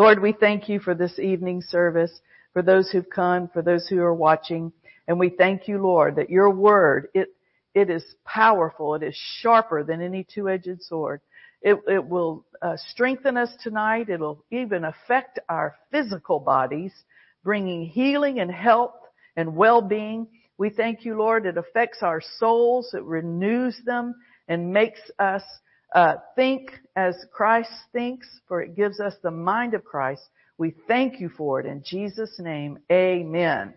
Lord, we thank you for this evening service, for those who've come, for those who are watching. And we thank you, Lord, that your word, it, it is powerful. It is sharper than any two-edged sword. It, it will uh, strengthen us tonight. It'll even affect our physical bodies, bringing healing and health and well-being. We thank you, Lord. It affects our souls. It renews them and makes us uh, think as Christ thinks, for it gives us the mind of Christ. We thank you for it in Jesus' name. Amen.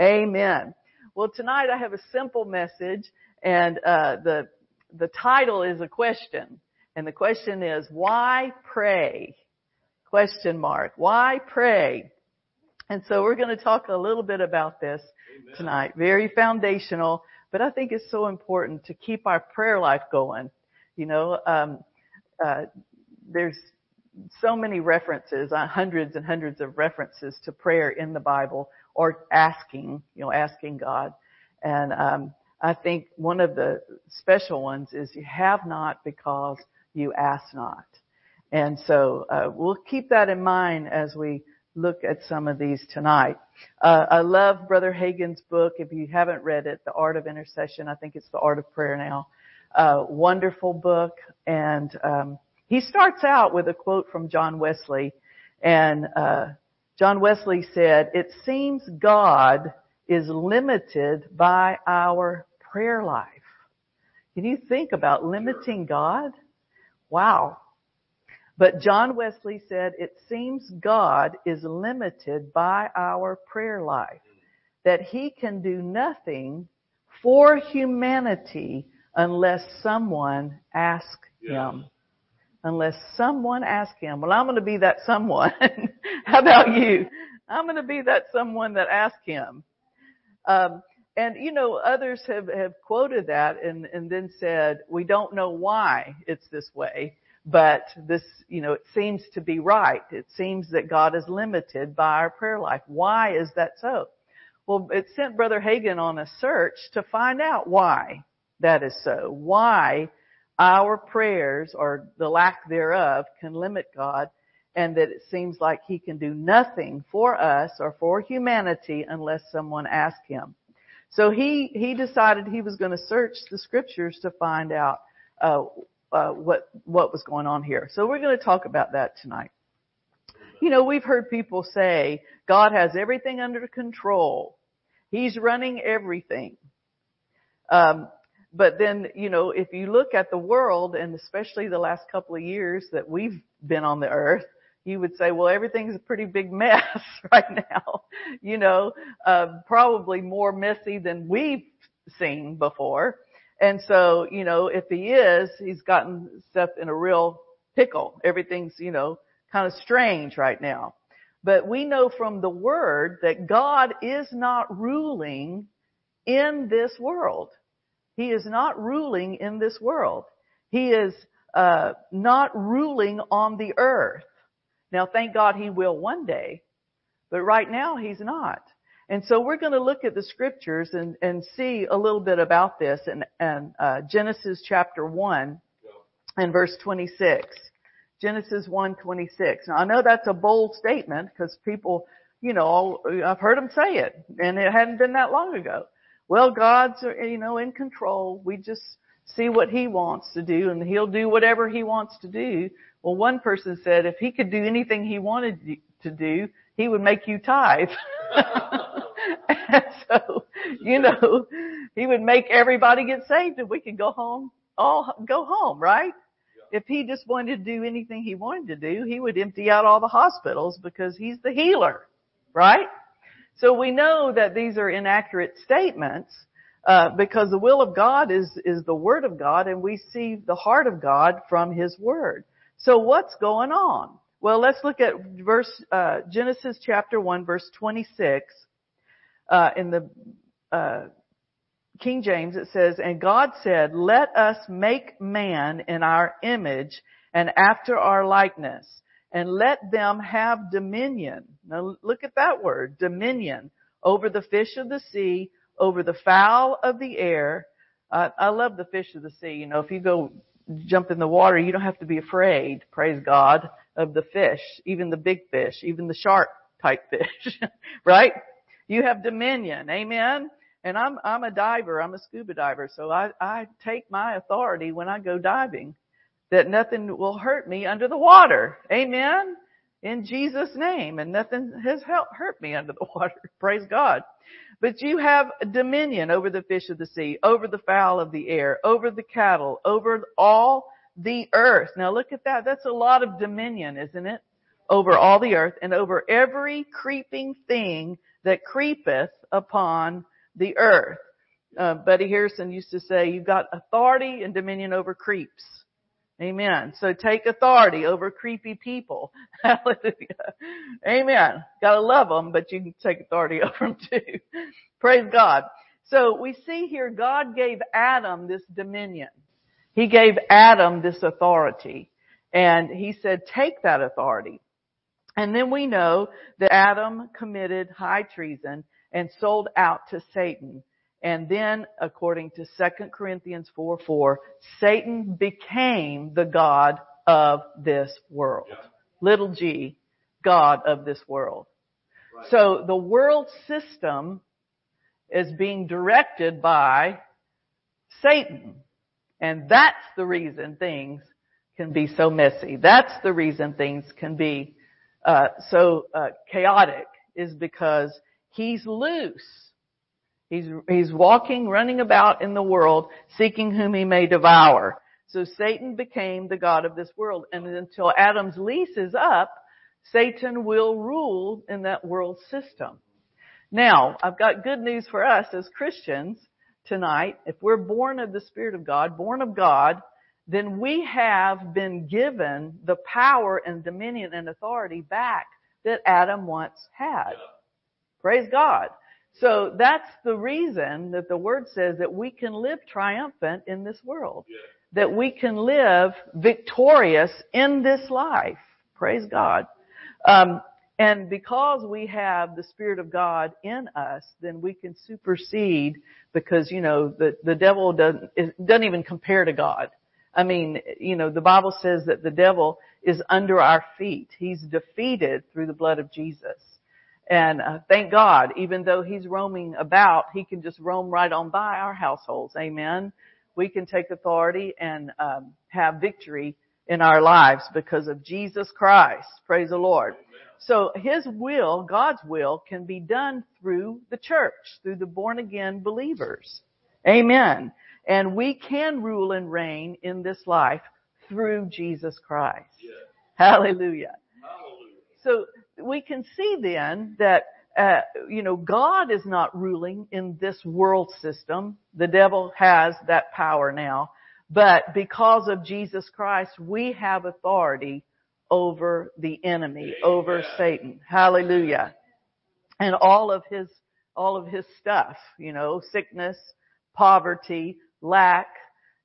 Amen. Well, tonight I have a simple message, and uh, the the title is a question, and the question is why pray? Question mark. Why pray? And so we're going to talk a little bit about this Amen. tonight. Very foundational, but I think it's so important to keep our prayer life going. You know, um, uh, there's so many references, uh, hundreds and hundreds of references to prayer in the Bible or asking, you know, asking God. And um, I think one of the special ones is you have not because you ask not. And so uh, we'll keep that in mind as we look at some of these tonight. Uh, I love Brother Hagin's book. If you haven't read it, The Art of Intercession, I think it's The Art of Prayer now. Uh, wonderful book. And um, he starts out with a quote from John Wesley. And uh, John Wesley said, it seems God is limited by our prayer life. Can you think about limiting God? Wow. But John Wesley said, it seems God is limited by our prayer life, that he can do nothing for humanity unless someone asks yeah. him. Unless someone asks him. Well, I'm going to be that someone. How about you? I'm going to be that someone that asks him. Um, and you know, others have, have quoted that and, and then said, we don't know why it's this way, but this, you know, it seems to be right. It seems that God is limited by our prayer life. Why is that so? Well, it sent Brother Hagin on a search to find out why that is so. Why our prayers or the lack thereof can limit God and that it seems like he can do nothing for us or for humanity unless someone asks him. So he, he decided he was going to search the scriptures to find out, uh, uh, what, what was going on here. So we're going to talk about that tonight. You know, we've heard people say God has everything under control. He's running everything. Um, but then, you know, if you look at the world and especially the last couple of years that we've been on the earth, you would say, well, everything's a pretty big mess right now. You know, uh, probably more messy than we've seen before. And so, you know, if he is, he's gotten stuff in a real pickle. Everything's, you know, kind of strange right now. But we know from the word that God is not ruling in this world. He is not ruling in this world. He is uh, not ruling on the earth. Now, thank God he will one day, but right now he's not. And so we're going to look at the scriptures and, and see a little bit about this in uh, Genesis chapter 1 and verse 26. Genesis 1:26. Now I know that's a bold statement because people, you know, I've heard them say it, and it hadn't been that long ago well, God's, uh, you know, in control. We just see what He wants to do and He'll do whatever He wants to do. Well, one person said if He could do anything He wanted to do, He would make you tithe. and so, you know, He would make everybody get saved and we could go home, all go home, right? If He just wanted to do anything He wanted to do, He would empty out all the hospitals because He's the healer, right? So we know that these are inaccurate statements uh, because the will of God is is the word of God, and we see the heart of God from His word. So what's going on? Well, let's look at verse uh, Genesis chapter one, verse twenty six. Uh, in the uh, King James, it says, "And God said, Let us make man in our image and after our likeness." And let them have dominion. Now look at that word, dominion, over the fish of the sea, over the fowl of the air. Uh, I love the fish of the sea. You know, if you go jump in the water, you don't have to be afraid, praise God, of the fish, even the big fish, even the shark type fish, right? You have dominion. Amen. And I'm, I'm a diver. I'm a scuba diver. So I, I take my authority when I go diving that nothing will hurt me under the water. Amen. In Jesus name. And nothing has hurt me under the water. Praise God. But you have dominion over the fish of the sea, over the fowl of the air, over the cattle, over all the earth. Now look at that. That's a lot of dominion, isn't it? Over all the earth and over every creeping thing that creepeth upon the earth. Uh, Buddy Harrison used to say, you've got authority and dominion over creeps. Amen. So take authority over creepy people. Hallelujah. Amen. Gotta love them, but you can take authority over them too. Praise God. So we see here God gave Adam this dominion. He gave Adam this authority. And he said, take that authority. And then we know that Adam committed high treason and sold out to Satan. And then, according to 2 Corinthians 4 4, Satan became the God of this world. Yeah. Little g, God of this world. Right. So the world system is being directed by Satan. And that's the reason things can be so messy. That's the reason things can be uh, so uh, chaotic is because he's loose. He's, he's walking, running about in the world, seeking whom he may devour. So Satan became the God of this world. And until Adam's lease is up, Satan will rule in that world system. Now, I've got good news for us as Christians tonight. If we're born of the Spirit of God, born of God, then we have been given the power and dominion and authority back that Adam once had. Praise God. So that's the reason that the word says that we can live triumphant in this world. Yeah. That we can live victorious in this life. Praise God. Um, and because we have the Spirit of God in us, then we can supersede because, you know, the, the devil doesn't, doesn't even compare to God. I mean, you know, the Bible says that the devil is under our feet. He's defeated through the blood of Jesus. And uh, thank God, even though he's roaming about, he can just roam right on by our households. Amen. We can take authority and um, have victory in our lives because of Jesus Christ. Praise the Lord. So his will, God's will, can be done through the church, through the born again believers. Amen. And we can rule and reign in this life through Jesus Christ. Yeah. Hallelujah. Hallelujah. So we can see then that uh, you know, God is not ruling in this world system. The devil has that power now. But because of Jesus Christ, we have authority over the enemy, over Satan. Hallelujah. And all of his, all of his stuff, you know, sickness, poverty, lack,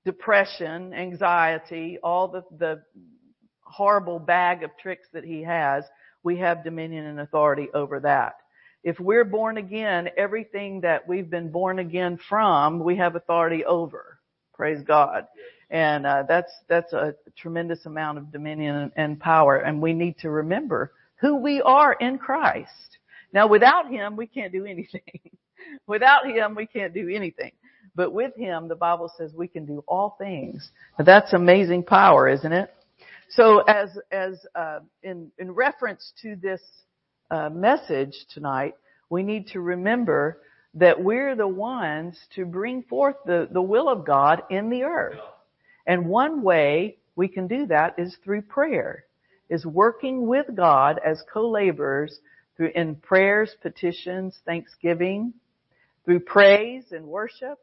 depression, anxiety, all the, the horrible bag of tricks that he has, we have dominion and authority over that. If we're born again, everything that we've been born again from, we have authority over. Praise God. And uh, that's that's a tremendous amount of dominion and power, and we need to remember who we are in Christ. Now, without Him, we can't do anything. without Him, we can't do anything. But with Him, the Bible says we can do all things. That's amazing power, isn't it? So as, as, uh, in, in reference to this, uh, message tonight, we need to remember that we're the ones to bring forth the, the will of God in the earth. And one way we can do that is through prayer, is working with God as co-laborers through, in prayers, petitions, thanksgiving, through praise and worship,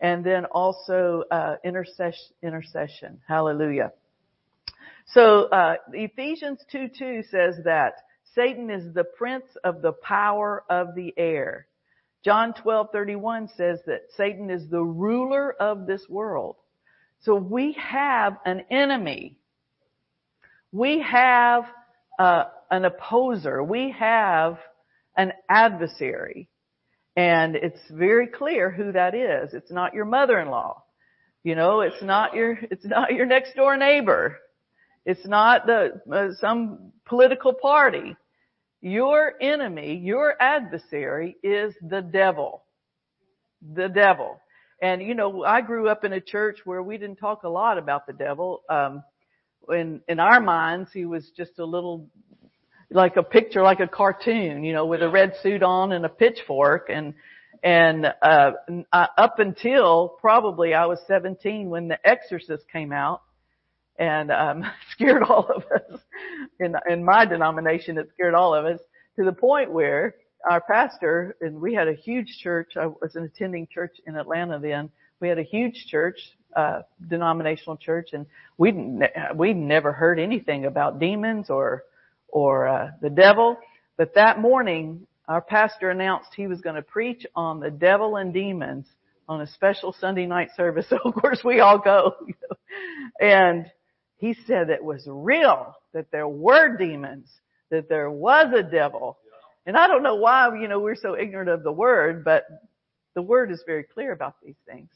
and then also, uh, intercession, intercession. Hallelujah. So uh, Ephesians 2 2 says that Satan is the prince of the power of the air. John 12:31 says that Satan is the ruler of this world. So we have an enemy. We have uh, an opposer. We have an adversary. And it's very clear who that is. It's not your mother-in-law. You know, it's not your, it's not your next door neighbor. It's not the, uh, some political party. Your enemy, your adversary is the devil. The devil. And you know, I grew up in a church where we didn't talk a lot about the devil. Um, in, in our minds, he was just a little, like a picture, like a cartoon, you know, with a red suit on and a pitchfork and, and, uh, up until probably I was 17 when The Exorcist came out and, um, scared all of us. In, in my denomination, it scared all of us to the point where our pastor, and we had a huge church, I was an attending church in Atlanta then, we had a huge church, uh, denominational church, and we we never heard anything about demons or or uh, the devil. But that morning, our pastor announced he was going to preach on the devil and demons on a special Sunday night service. So of course we all go, and he said it was real that there were demons, that there was a devil. And I don't know why, you know, we're so ignorant of the word, but the word is very clear about these things.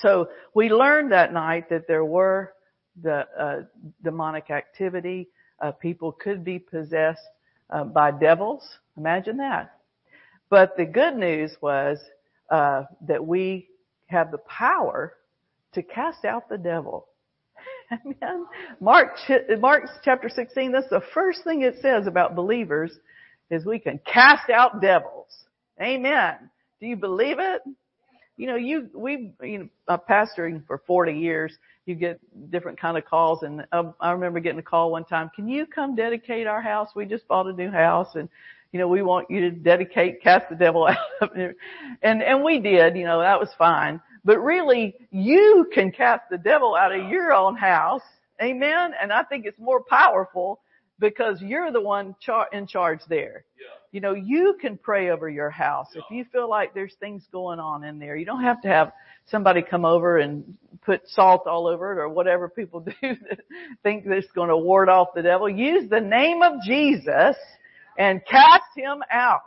So we learned that night that there were the uh, demonic activity. Uh, people could be possessed uh, by devils. Imagine that. But the good news was uh, that we have the power to cast out the devil. Amen. Mark, Mark chapter 16, that's the first thing it says about believers is we can cast out devils. Amen. Do you believe it? you know, you, we, you know, uh, pastoring for 40 years, you get different kind of calls and uh, I remember getting a call one time, can you come dedicate our house? We just bought a new house and, you know, we want you to dedicate, cast the devil out. And, and we did, you know, that was fine. But really, you can cast the devil out of your own house. Amen. And I think it's more powerful because you're the one char- in charge there. Yeah. You know, you can pray over your house yeah. if you feel like there's things going on in there. You don't have to have somebody come over and put salt all over it or whatever people do that think that's going to ward off the devil. Use the name of Jesus and cast him out.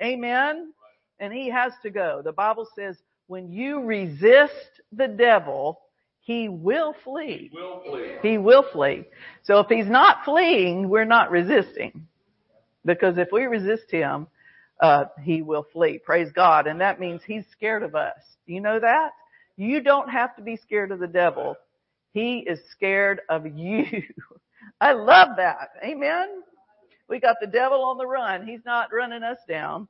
Amen. And he has to go. The Bible says when you resist the devil, he will flee. He will flee. He will flee. So if he's not fleeing, we're not resisting. Because if we resist him, uh, he will flee. Praise God. And that means he's scared of us. Do you know that? You don't have to be scared of the devil. He is scared of you. I love that. Amen. We got the devil on the run. He's not running us down.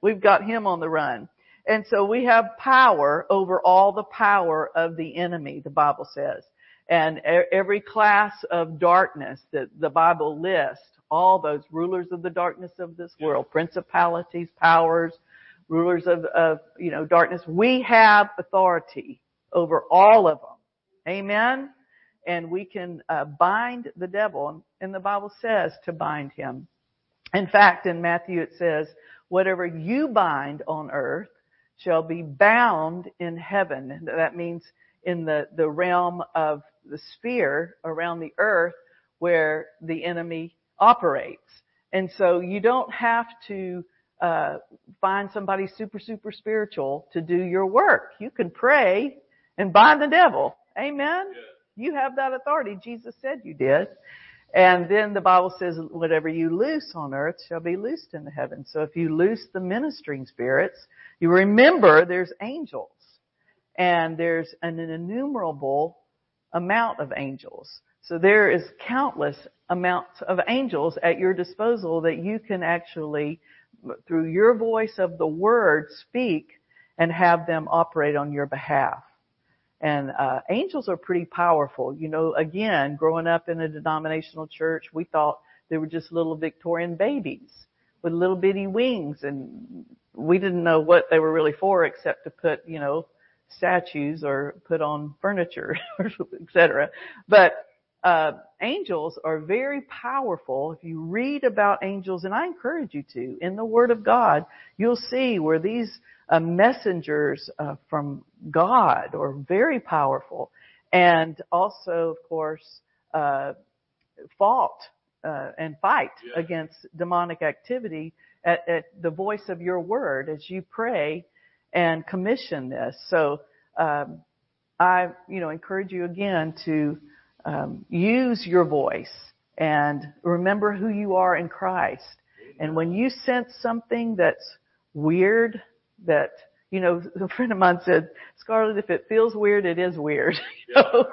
We've got him on the run. And so we have power over all the power of the enemy, the Bible says. And every class of darkness that the Bible lists, all those rulers of the darkness of this world, principalities, powers, rulers of, of you know, darkness, we have authority over all of them. Amen? And we can uh, bind the devil, and the Bible says to bind him. In fact, in Matthew it says, whatever you bind on earth shall be bound in heaven. That means in the, the realm of the sphere around the earth where the enemy operates. And so you don't have to uh, find somebody super, super spiritual to do your work. You can pray and bind the devil. Amen? Yes. You have that authority. Jesus said you did. And then the Bible says, whatever you loose on earth shall be loosed in the heavens. So if you loose the ministering spirits, you remember there's angels. And there's an innumerable amount of angels. So there is countless amounts of angels at your disposal that you can actually, through your voice of the word, speak and have them operate on your behalf. And uh, angels are pretty powerful. You know, again, growing up in a denominational church, we thought they were just little Victorian babies with little bitty wings, and we didn't know what they were really for, except to put, you know, statues or put on furniture, etc. But uh, angels are very powerful. If you read about angels, and I encourage you to, in the Word of God, you'll see where these uh, messengers uh, from God are very powerful, and also, of course, uh, fought uh, and fight yeah. against demonic activity at, at, the voice of your Word as you pray and commission this. So um, I, you know, encourage you again to um, use your voice and remember who you are in Christ. And when you sense something that's weird, that you know, a friend of mine said, Scarlett, if it feels weird, it is weird. you know?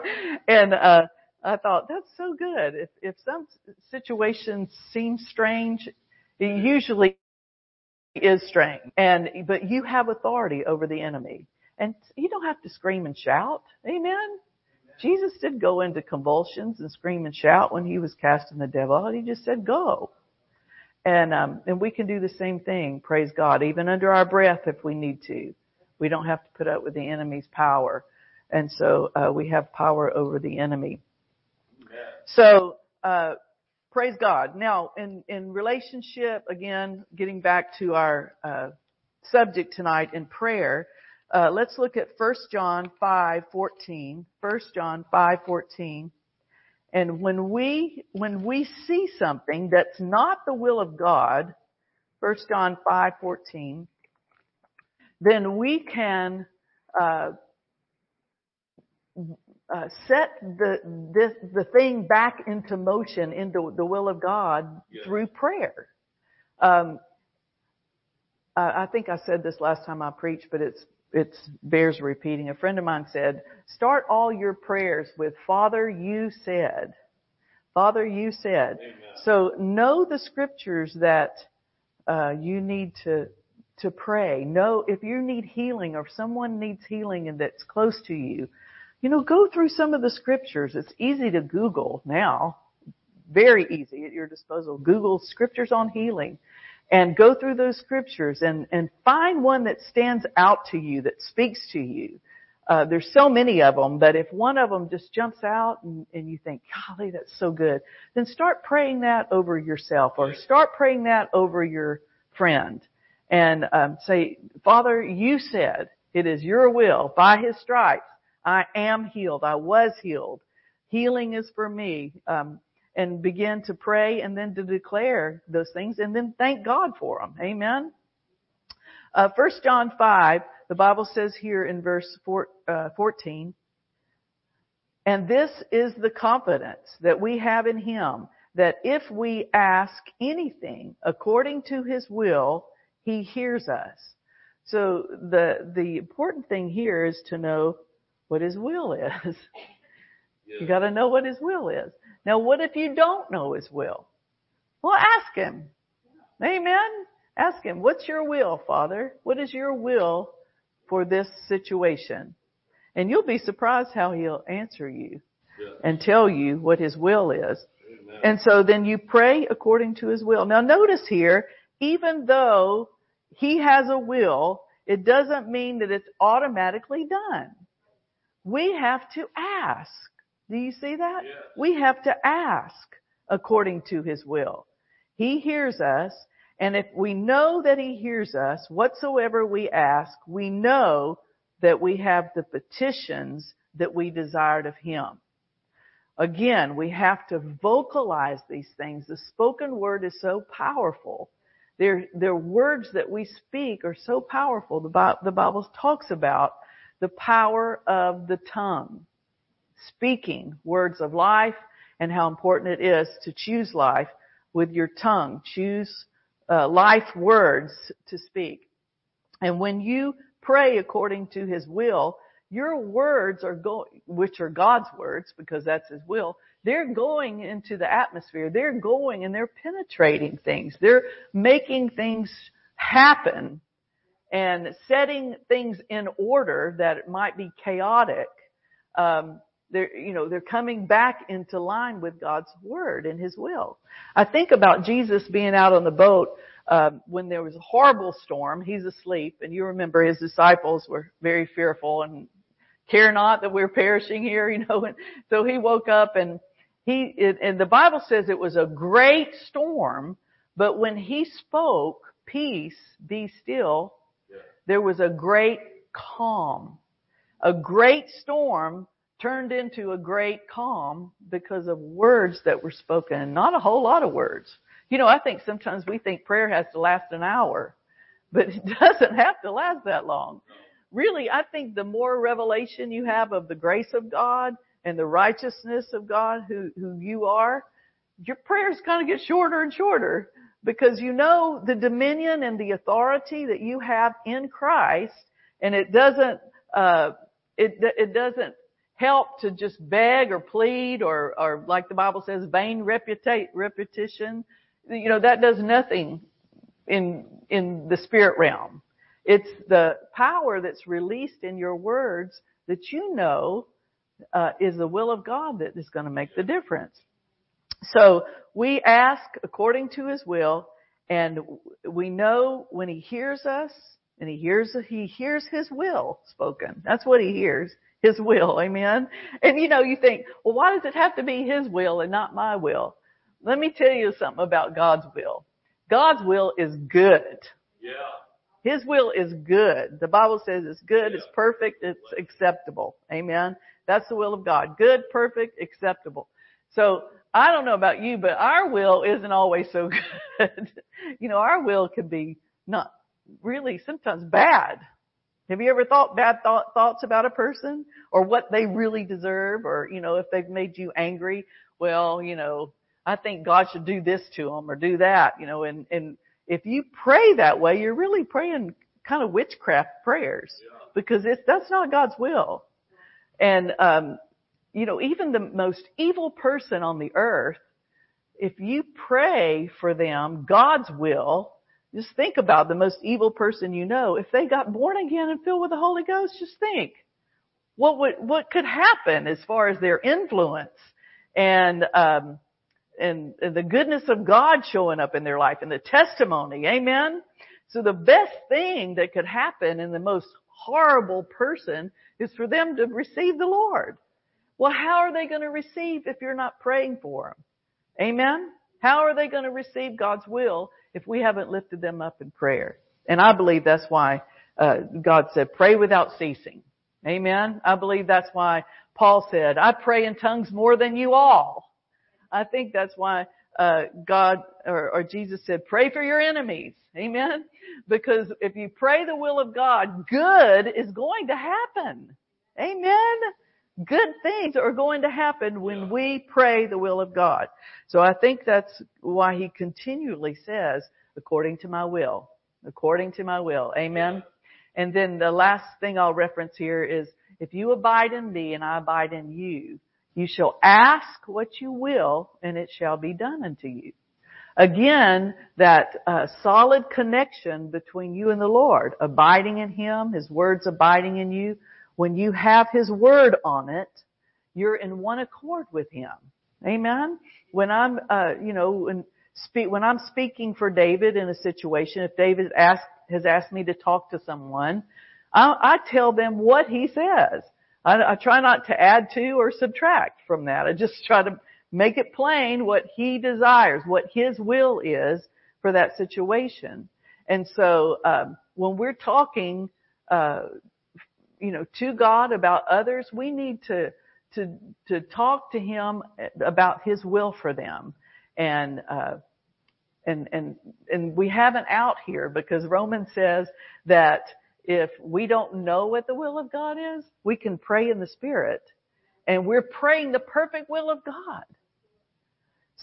And uh I thought that's so good. If if some situation seems strange, it usually is strange. And but you have authority over the enemy. And you don't have to scream and shout. Amen. Jesus did go into convulsions and scream and shout when he was casting the devil out. He just said, go. And, um, and we can do the same thing, praise God, even under our breath if we need to. We don't have to put up with the enemy's power. And so, uh, we have power over the enemy. So, uh, praise God. Now, in, in relationship, again, getting back to our, uh, subject tonight in prayer, uh, let's look at 1 John 5:14. 1 John 5:14. And when we when we see something that's not the will of God, 1 John 5:14, then we can uh, uh, set the this the thing back into motion into the will of God yes. through prayer. Um, I think I said this last time I preached, but it's it bears repeating. A friend of mine said, start all your prayers with, Father, you said. Father, you said. Amen. So know the scriptures that uh, you need to to pray. Know if you need healing or if someone needs healing and that's close to you, you know, go through some of the scriptures. It's easy to Google now. Very easy at your disposal. Google scriptures on healing and go through those scriptures and, and find one that stands out to you, that speaks to you. Uh, there's so many of them, but if one of them just jumps out and, and you think, golly, that's so good, then start praying that over yourself or start praying that over your friend and um, say, Father, you said it is your will by his stripes. I am healed. I was healed. Healing is for me. Um, and begin to pray and then to declare those things and then thank God for them. Amen. Uh, 1 John 5, the Bible says here in verse four, uh, 14, and this is the confidence that we have in Him, that if we ask anything according to His will, He hears us. So the, the important thing here is to know what His will is. You gotta know what His will is. Now what if you don't know His will? Well, ask Him. Amen? Ask Him, what's your will, Father? What is your will for this situation? And you'll be surprised how He'll answer you and tell you what His will is. Amen. And so then you pray according to His will. Now notice here, even though He has a will, it doesn't mean that it's automatically done. We have to ask. Do you see that? Yes. We have to ask according to His will. He hears us, and if we know that He hears us, whatsoever we ask, we know that we have the petitions that we desired of Him. Again, we have to vocalize these things. The spoken word is so powerful. Their, their words that we speak are so powerful. The, Bible, the Bible talks about the power of the tongue speaking words of life and how important it is to choose life with your tongue. Choose uh, life words to speak. And when you pray according to His will, your words are going, which are God's words because that's His will, they're going into the atmosphere. They're going and they're penetrating things. They're making things happen and setting things in order that it might be chaotic. Um, they're, you know, they're coming back into line with God's word and His will. I think about Jesus being out on the boat uh, when there was a horrible storm. He's asleep, and you remember His disciples were very fearful and care not that we're perishing here, you know. And so He woke up and He it, and the Bible says it was a great storm, but when He spoke, "Peace, be still," there was a great calm. A great storm turned into a great calm because of words that were spoken, not a whole lot of words. You know, I think sometimes we think prayer has to last an hour, but it doesn't have to last that long. Really, I think the more revelation you have of the grace of God, and the righteousness of God who, who you are, your prayers kind of get shorter and shorter because you know the dominion and the authority that you have in Christ and it doesn't, uh, it, it doesn't help to just beg or plead or, or like the Bible says, vain reputa- repetition. You know, that does nothing in, in the spirit realm. It's the power that's released in your words that you know uh, is the will of God that is going to make the difference. So we ask according to His will, and we know when He hears us, and He hears He hears His will spoken. That's what He hears. His will, amen. And you know, you think, well, why does it have to be His will and not my will? Let me tell you something about God's will. God's will is good. Yeah. His will is good. The Bible says it's good, it's perfect, it's acceptable. Amen. That's the will of God. Good, perfect, acceptable. So, I don't know about you, but our will isn't always so good. you know, our will can be not really sometimes bad. Have you ever thought bad thought, thoughts about a person or what they really deserve or, you know, if they've made you angry? Well, you know, I think God should do this to them or do that, you know, and, and if you pray that way, you're really praying kind of witchcraft prayers because it's, that's not God's will. And, um, you know, even the most evil person on the earth, if you pray for them God's will, just think about the most evil person you know. If they got born again and filled with the Holy Ghost, just think what would what could happen as far as their influence and um, and, and the goodness of God showing up in their life and the testimony. Amen. So the best thing that could happen in the most horrible person is for them to receive the Lord. Well, how are they going to receive if you're not praying for them? Amen. How are they going to receive God's will if we haven't lifted them up in prayer? And I believe that's why uh, God said, "Pray without ceasing." Amen. I believe that's why Paul said, "I pray in tongues more than you all." I think that's why uh, God or, or Jesus said, "Pray for your enemies." Amen. Because if you pray the will of God, good is going to happen. Amen. Good things are going to happen when we pray the will of God. So I think that's why he continually says, according to my will, according to my will. Amen. And then the last thing I'll reference here is, if you abide in me and I abide in you, you shall ask what you will and it shall be done unto you. Again, that uh, solid connection between you and the Lord, abiding in Him, His words abiding in you. When you have His word on it, you're in one accord with Him. Amen. When I'm, uh, you know, when speak when I'm speaking for David in a situation, if David asked has asked me to talk to someone, I, I tell them what he says. I, I try not to add to or subtract from that. I just try to make it plain what he desires, what his will is for that situation. And so um, when we're talking, uh, you know, to God about others, we need to to to talk to Him about His will for them, and uh, and and and we have an out here because Romans says that if we don't know what the will of God is, we can pray in the Spirit. And we're praying the perfect will of God.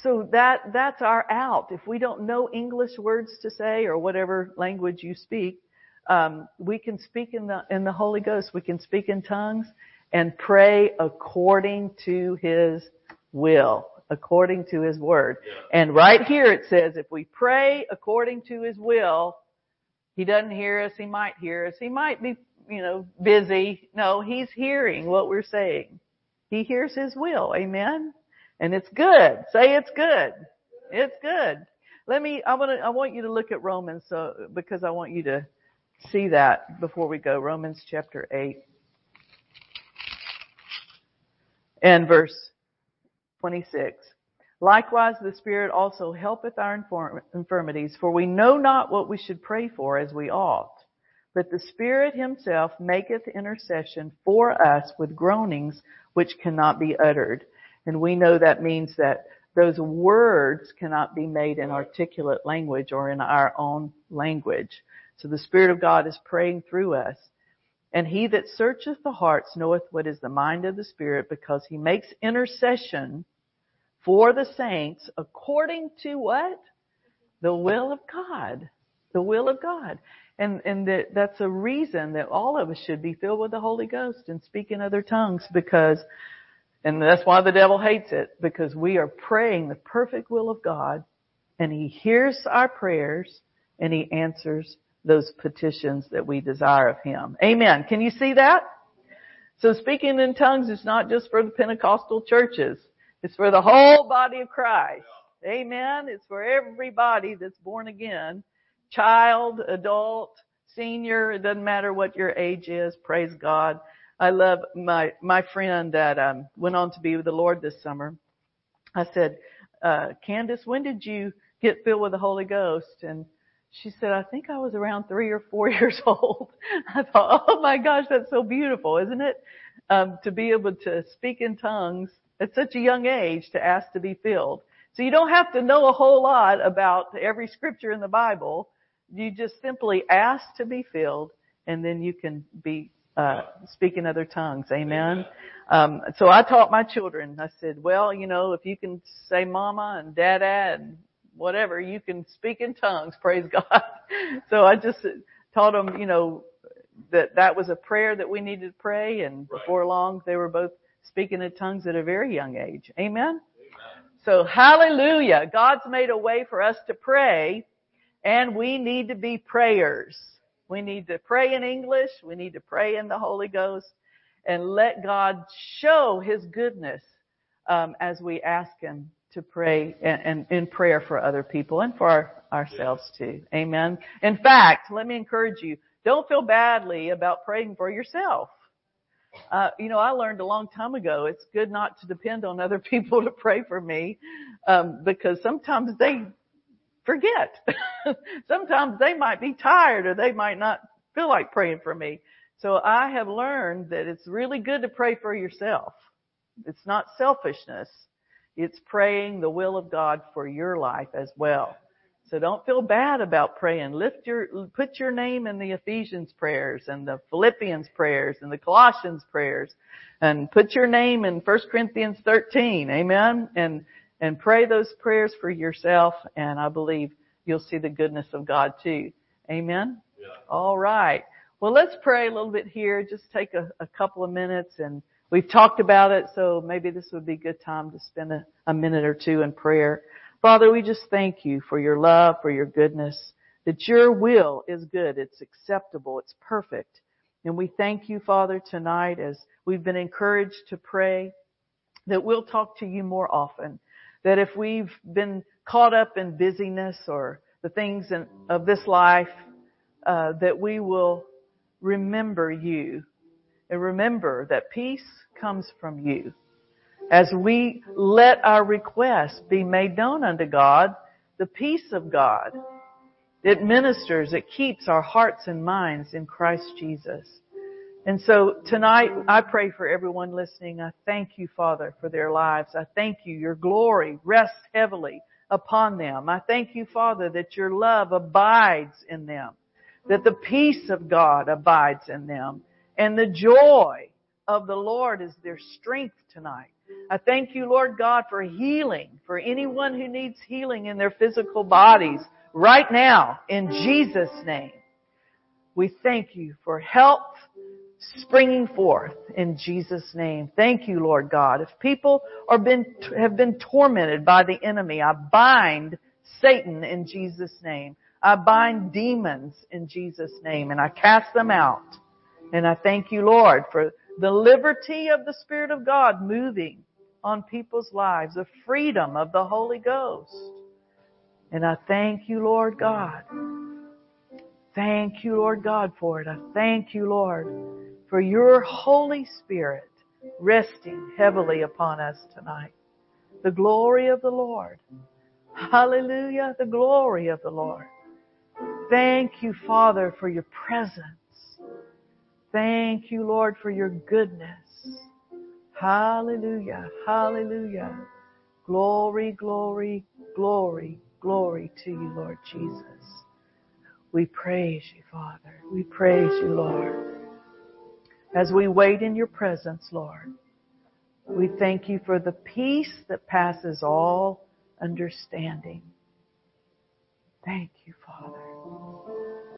So that, that's our out. If we don't know English words to say or whatever language you speak, um, we can speak in the, in the Holy Ghost. We can speak in tongues and pray according to His will, according to His word. And right here it says, if we pray according to His will, he doesn't hear us. He might hear us. He might be, you know, busy. No, he's hearing what we're saying. He hears his will. Amen. And it's good. Say it's good. It's good. Let me, I want to, I want you to look at Romans so, because I want you to see that before we go. Romans chapter 8 and verse 26. Likewise, the Spirit also helpeth our infirmities, for we know not what we should pray for as we ought. But the Spirit Himself maketh intercession for us with groanings which cannot be uttered. And we know that means that those words cannot be made in articulate language or in our own language. So the Spirit of God is praying through us. And he that searcheth the hearts knoweth what is the mind of the Spirit because he makes intercession for the saints according to what? The will of God. The will of God. And, and that, that's a reason that all of us should be filled with the Holy Ghost and speak in other tongues because, and that's why the devil hates it, because we are praying the perfect will of God and he hears our prayers and he answers those petitions that we desire of him. Amen. Can you see that? So speaking in tongues is not just for the Pentecostal churches. It's for the whole body of Christ. Amen. It's for everybody that's born again child, adult, senior, it doesn't matter what your age is, praise God. I love my, my friend that, um, went on to be with the Lord this summer. I said, uh, Candace, when did you get filled with the Holy Ghost? And she said, I think I was around three or four years old. I thought, oh my gosh, that's so beautiful, isn't it? Um, to be able to speak in tongues at such a young age to ask to be filled. So you don't have to know a whole lot about every scripture in the Bible you just simply ask to be filled and then you can be uh, speaking other tongues. Amen. Um, so I taught my children. I said, well, you know, if you can say mama and dada and whatever, you can speak in tongues. Praise God. so I just taught them, you know, that that was a prayer that we needed to pray and before long they were both speaking in tongues at a very young age. Amen. Amen. So hallelujah. God's made a way for us to pray and we need to be prayers. We need to pray in English. We need to pray in the Holy Ghost and let God show His goodness um, as we ask Him to pray and, in prayer for other people and for our, ourselves too. Amen. In fact, let me encourage you, don't feel badly about praying for yourself. Uh, you know, I learned a long time ago, it's good not to depend on other people to pray for me, um, because sometimes they forget. Sometimes they might be tired or they might not feel like praying for me. So I have learned that it's really good to pray for yourself. It's not selfishness. It's praying the will of God for your life as well. So don't feel bad about praying. Lift your, put your name in the Ephesians prayers and the Philippians prayers and the Colossians prayers and put your name in 1 Corinthians 13. Amen. And and pray those prayers for yourself and I believe you'll see the goodness of God too. Amen? Yeah. All right. Well, let's pray a little bit here. Just take a, a, couple of minutes and we've talked about it, so maybe this would be a good time to spend a, a minute or two in prayer. Father, we just thank you for your love, for your goodness, that your will is good, it's acceptable, it's perfect. And we thank you, Father, tonight as we've been encouraged to pray that we'll talk to you more often that if we've been caught up in busyness or the things in, of this life, uh, that we will remember you and remember that peace comes from you. As we let our requests be made known unto God, the peace of God, it ministers, it keeps our hearts and minds in Christ Jesus. And so tonight, I pray for everyone listening. I thank you, Father, for their lives. I thank you. Your glory rests heavily upon them. I thank you, Father, that your love abides in them, that the peace of God abides in them, and the joy of the Lord is their strength tonight. I thank you, Lord God, for healing, for anyone who needs healing in their physical bodies right now, in Jesus' name. We thank you for health, springing forth in Jesus' name. Thank you, Lord God. If people are been, have been tormented by the enemy, I bind Satan in Jesus' name. I bind demons in Jesus' name and I cast them out. And I thank you, Lord, for the liberty of the Spirit of God moving on people's lives, the freedom of the Holy Ghost. And I thank you, Lord God. Thank you, Lord God, for it. I thank you, Lord for your Holy Spirit resting heavily upon us tonight. The glory of the Lord. Hallelujah. The glory of the Lord. Thank you, Father, for your presence. Thank you, Lord, for your goodness. Hallelujah. Hallelujah. Glory, glory, glory, glory to you, Lord Jesus. We praise you, Father. We praise you, Lord. as we wait in your presence, Lord. We thank you for the peace that passes all understanding. Thank you, Father.